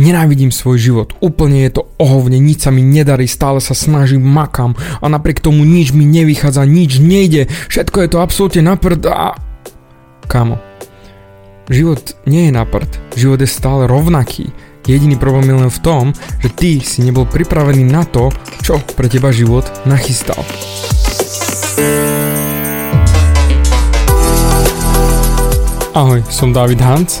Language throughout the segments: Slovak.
Nenávidím svoj život, úplne je to ohovne, nič sa mi nedarí, stále sa snažím, makám a napriek tomu nič mi nevychádza, nič nejde, všetko je to absolútne na prd a... Kamo, život nie je na prd, život je stále rovnaký. Jediný problém je len v tom, že ty si nebol pripravený na to, čo pre teba život nachystal. Ahoj, som David Hans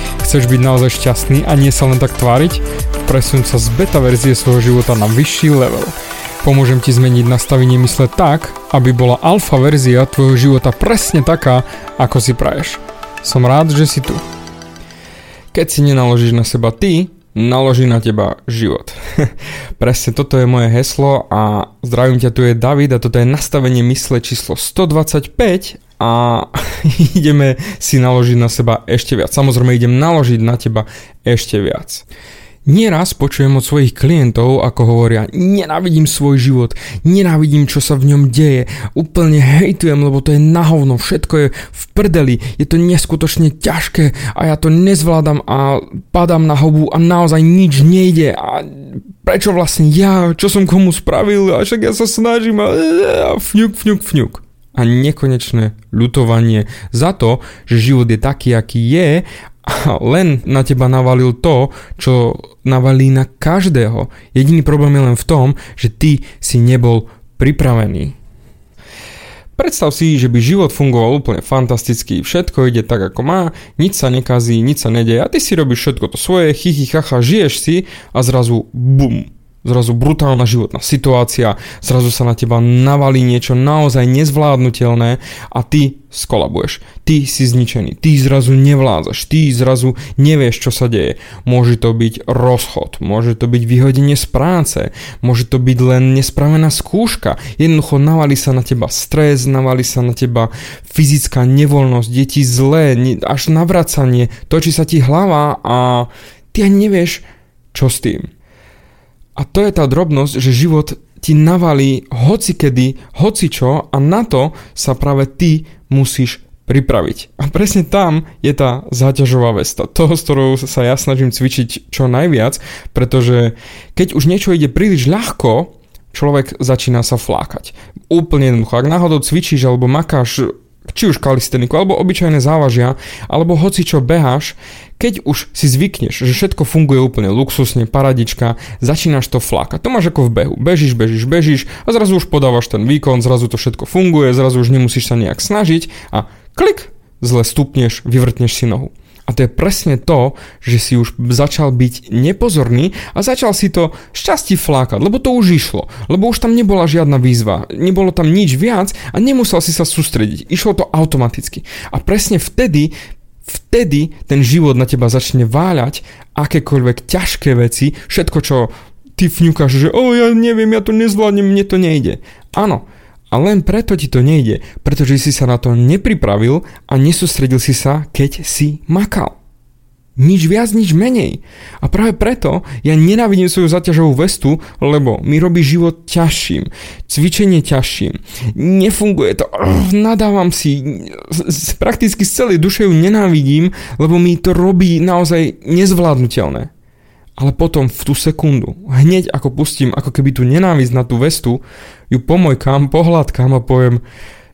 Chceš byť naozaj šťastný a nie sa len tak tváriť? Presun sa z beta verzie svojho života na vyšší level. Pomôžem ti zmeniť nastavenie mysle tak, aby bola alfa verzia tvojho života presne taká, ako si praješ. Som rád, že si tu. Keď si nenaložíš na seba ty, naloží na teba život. Presne toto je moje heslo a zdravím ťa, tu je David a toto je nastavenie mysle číslo 125 a ideme si naložiť na seba ešte viac. Samozrejme idem naložiť na teba ešte viac. Nieraz počujem od svojich klientov, ako hovoria, nenávidím svoj život, nenávidím, čo sa v ňom deje, úplne hejtujem, lebo to je na hovno, všetko je v prdeli, je to neskutočne ťažké a ja to nezvládam a padám na hobu a naozaj nič nejde a prečo vlastne ja, čo som komu spravil a však ja sa snažím a, a fňuk, fňuk, fňuk a nekonečné ľutovanie za to, že život je taký, aký je a len na teba navalil to, čo navalí na každého. Jediný problém je len v tom, že ty si nebol pripravený. Predstav si, že by život fungoval úplne fantasticky, všetko ide tak ako má, nič sa nekazí, nič sa nedeje a ty si robíš všetko to svoje, chichy, chacha, žiješ si a zrazu bum, zrazu brutálna životná situácia, zrazu sa na teba navalí niečo naozaj nezvládnutelné a ty skolabuješ. Ty si zničený, ty zrazu nevládzaš, ty zrazu nevieš, čo sa deje. Môže to byť rozchod, môže to byť vyhodenie z práce, môže to byť len nespravená skúška. Jednoducho navalí sa na teba stres, navalí sa na teba fyzická nevoľnosť, je ti zlé, až navracanie, točí sa ti hlava a ty ani nevieš, čo s tým. A to je tá drobnosť, že život ti navalí hocikedy, hocičo a na to sa práve ty musíš pripraviť. A presne tam je tá záťažová vesta. Toho, s ktorou sa ja snažím cvičiť čo najviac, pretože keď už niečo ide príliš ľahko, človek začína sa flákať. Úplne jednoducho. Ak náhodou cvičíš alebo makáš či už kalisteniku, alebo obyčajné závažia, alebo hoci čo beháš, keď už si zvykneš, že všetko funguje úplne luxusne, paradička, začínaš to flákať. To máš ako v behu. Bežíš, bežíš, bežíš a zrazu už podávaš ten výkon, zrazu to všetko funguje, zrazu už nemusíš sa nejak snažiť a klik, zle stupneš, vyvrtneš si nohu. A to je presne to, že si už začal byť nepozorný a začal si to šťastí flákať, lebo to už išlo, lebo už tam nebola žiadna výzva, nebolo tam nič viac a nemusel si sa sústrediť, išlo to automaticky. A presne vtedy vtedy ten život na teba začne váľať akékoľvek ťažké veci, všetko čo ty fňukáš, že o ja neviem, ja to nezvládnem, mne to nejde. Áno, a len preto ti to nejde, pretože si sa na to nepripravil a nesústredil si sa, keď si makal. Nič viac, nič menej. A práve preto ja nenávidím svoju zaťažovú vestu, lebo mi robí život ťažším, cvičenie ťažším. Nefunguje to, nadávam si, prakticky z celej duše ju nenávidím, lebo mi to robí naozaj nezvládnutelné ale potom v tú sekundu, hneď ako pustím ako keby tu nenávisť na tú vestu, ju pomojkám, pohľadkám a poviem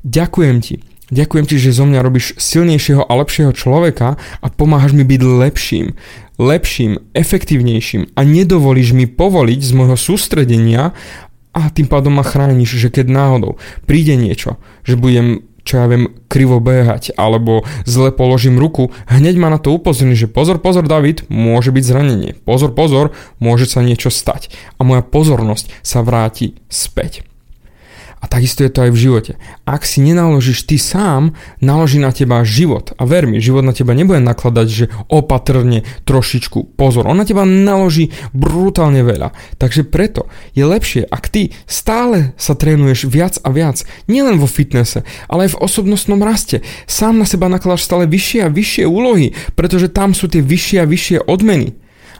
ďakujem ti. Ďakujem ti, že zo mňa robíš silnejšieho a lepšieho človeka a pomáhaš mi byť lepším, lepším, efektívnejším a nedovolíš mi povoliť z môjho sústredenia a tým pádom ma chrániš, že keď náhodou príde niečo, že budem čo ja viem, krivo behať, alebo zle položím ruku, hneď ma na to upozorní, že pozor, pozor, David, môže byť zranenie. Pozor, pozor, môže sa niečo stať. A moja pozornosť sa vráti späť. A takisto je to aj v živote. Ak si nenaložíš ty sám, naloží na teba život. A ver mi, život na teba nebude nakladať, že opatrne, trošičku, pozor. On na teba naloží brutálne veľa. Takže preto je lepšie, ak ty stále sa trénuješ viac a viac, nielen vo fitnesse, ale aj v osobnostnom raste. Sám na seba nakladáš stále vyššie a vyššie úlohy, pretože tam sú tie vyššie a vyššie odmeny.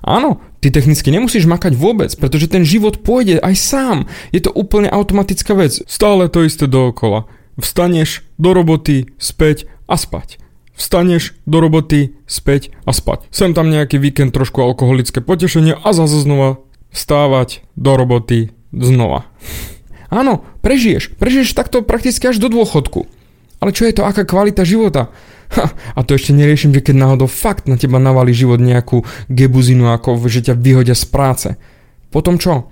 Áno, ty technicky nemusíš makať vôbec, pretože ten život pôjde aj sám. Je to úplne automatická vec. Stále to isté dookola. Vstaneš do roboty, späť a spať. Vstaneš do roboty, späť a spať. Sem tam nejaký víkend trošku alkoholické potešenie a zase znova vstávať do roboty znova. Áno, prežiješ. Prežiješ takto prakticky až do dôchodku. Ale čo je to, aká kvalita života? Ha, a to ešte neriešim, že keď náhodou fakt na teba navali život nejakú gebuzinu, ako že ťa vyhodia z práce. Potom čo?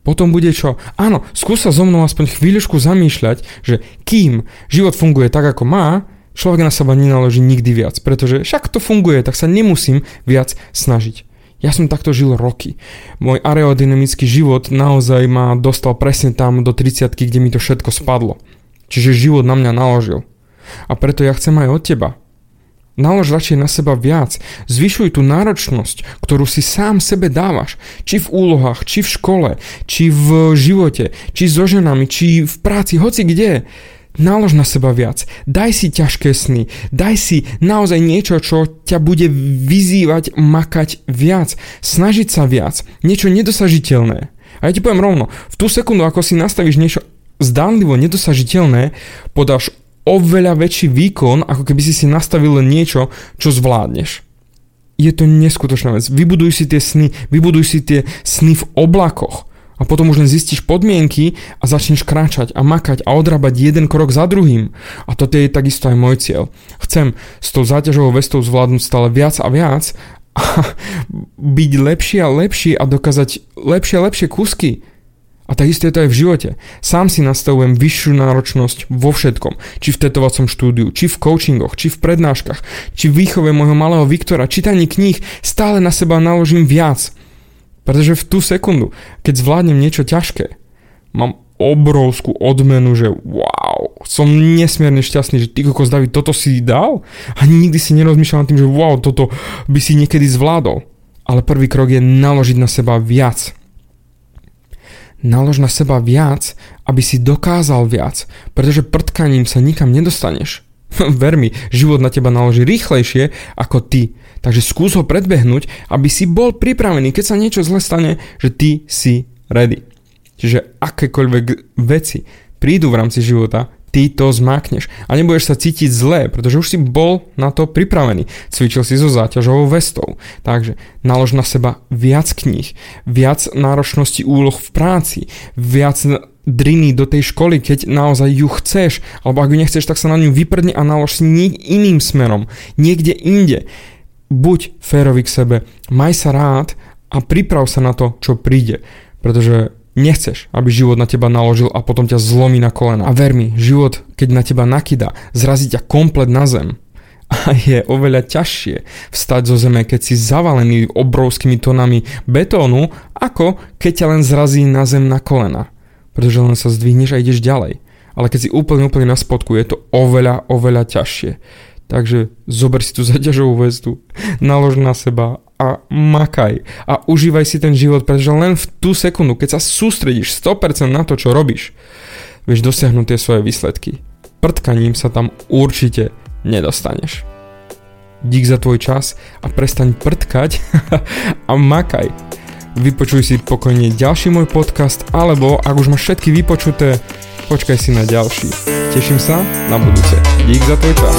Potom bude čo? Áno, skús sa so mnou aspoň chvíľušku zamýšľať, že kým život funguje tak, ako má, človek na seba nenaloží nikdy viac, pretože však to funguje, tak sa nemusím viac snažiť. Ja som takto žil roky. Môj aerodynamický život naozaj ma dostal presne tam do 30 kde mi to všetko spadlo. Čiže život na mňa naložil. A preto ja chcem aj od teba. Nalož radšej na seba viac. Zvyšuj tú náročnosť, ktorú si sám sebe dávaš. Či v úlohách, či v škole, či v živote, či so ženami, či v práci, hoci kde. Nalož na seba viac. Daj si ťažké sny. Daj si naozaj niečo, čo ťa bude vyzývať makať viac. Snažiť sa viac. Niečo nedosažiteľné. A ja ti poviem rovno, v tú sekundu, ako si nastavíš niečo zdánlivo nedosažiteľné, podáš oveľa väčší výkon, ako keby si si nastavil len niečo, čo zvládneš. Je to neskutočná vec. Vybuduj si tie sny, vybuduj si tie sny v oblakoch a potom už len zistíš podmienky a začneš kráčať a makať a odrábať jeden krok za druhým. A toto je takisto aj môj cieľ. Chcem s tou záťažovou vestou zvládnuť stále viac a viac a byť lepší a lepší a dokázať lepšie a lepšie kúsky a takisto je to aj v živote. Sám si nastavujem vyššiu náročnosť vo všetkom. Či v tetovacom štúdiu, či v coachingoch, či v prednáškach, či v výchove môjho malého Viktora, čítaní kníh, stále na seba naložím viac. Pretože v tú sekundu, keď zvládnem niečo ťažké, mám obrovskú odmenu, že wow, som nesmierne šťastný, že ty kokos David, toto si dal? Ani nikdy si nerozmýšľal nad tým, že wow, toto by si niekedy zvládol. Ale prvý krok je naložiť na seba viac nalož na seba viac, aby si dokázal viac, pretože prtkaním sa nikam nedostaneš. Ver mi, život na teba naloží rýchlejšie ako ty. Takže skús ho predbehnúť, aby si bol pripravený, keď sa niečo zle stane, že ty si ready. Čiže akékoľvek veci prídu v rámci života, ty to zmákneš a nebudeš sa cítiť zle, pretože už si bol na to pripravený. Cvičil si so záťažovou vestou. Takže nalož na seba viac kníh, viac náročnosti úloh v práci, viac driny do tej školy, keď naozaj ju chceš, alebo ak ju nechceš, tak sa na ňu vyprdni a nalož si iným smerom, niekde inde. Buď férový k sebe, maj sa rád a priprav sa na to, čo príde. Pretože Nechceš, aby život na teba naložil a potom ťa zlomí na kolena. A ver mi, život, keď na teba nakydá, zrazí ťa komplet na zem. A je oveľa ťažšie vstať zo zeme, keď si zavalený obrovskými tonami betónu, ako keď ťa len zrazí na zem na kolena. Pretože len sa zdvihneš a ideš ďalej. Ale keď si úplne, úplne na spodku, je to oveľa, oveľa ťažšie. Takže zober si tú zaťažovú väzdu, nalož na seba a makaj. A užívaj si ten život, pretože len v tú sekundu, keď sa sústredíš 100% na to, čo robíš, vieš dosiahnuť tie svoje výsledky. Prtkaním sa tam určite nedostaneš. Dík za tvoj čas a prestaň prtkať a makaj. Vypočuj si pokojne ďalší môj podcast, alebo ak už máš všetky vypočuté, počkaj si na ďalší. Teším sa na budúce. Dík za tvoj čas.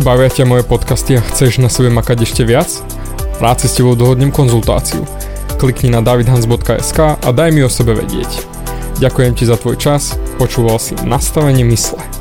Bavia ťa moje podcasty a chceš na sebe makať ešte viac? Si s tebou dohodnem konzultáciu. Klikni na davidhans.sk a daj mi o sebe vedieť. Ďakujem ti za tvoj čas, počúval si nastavenie mysle.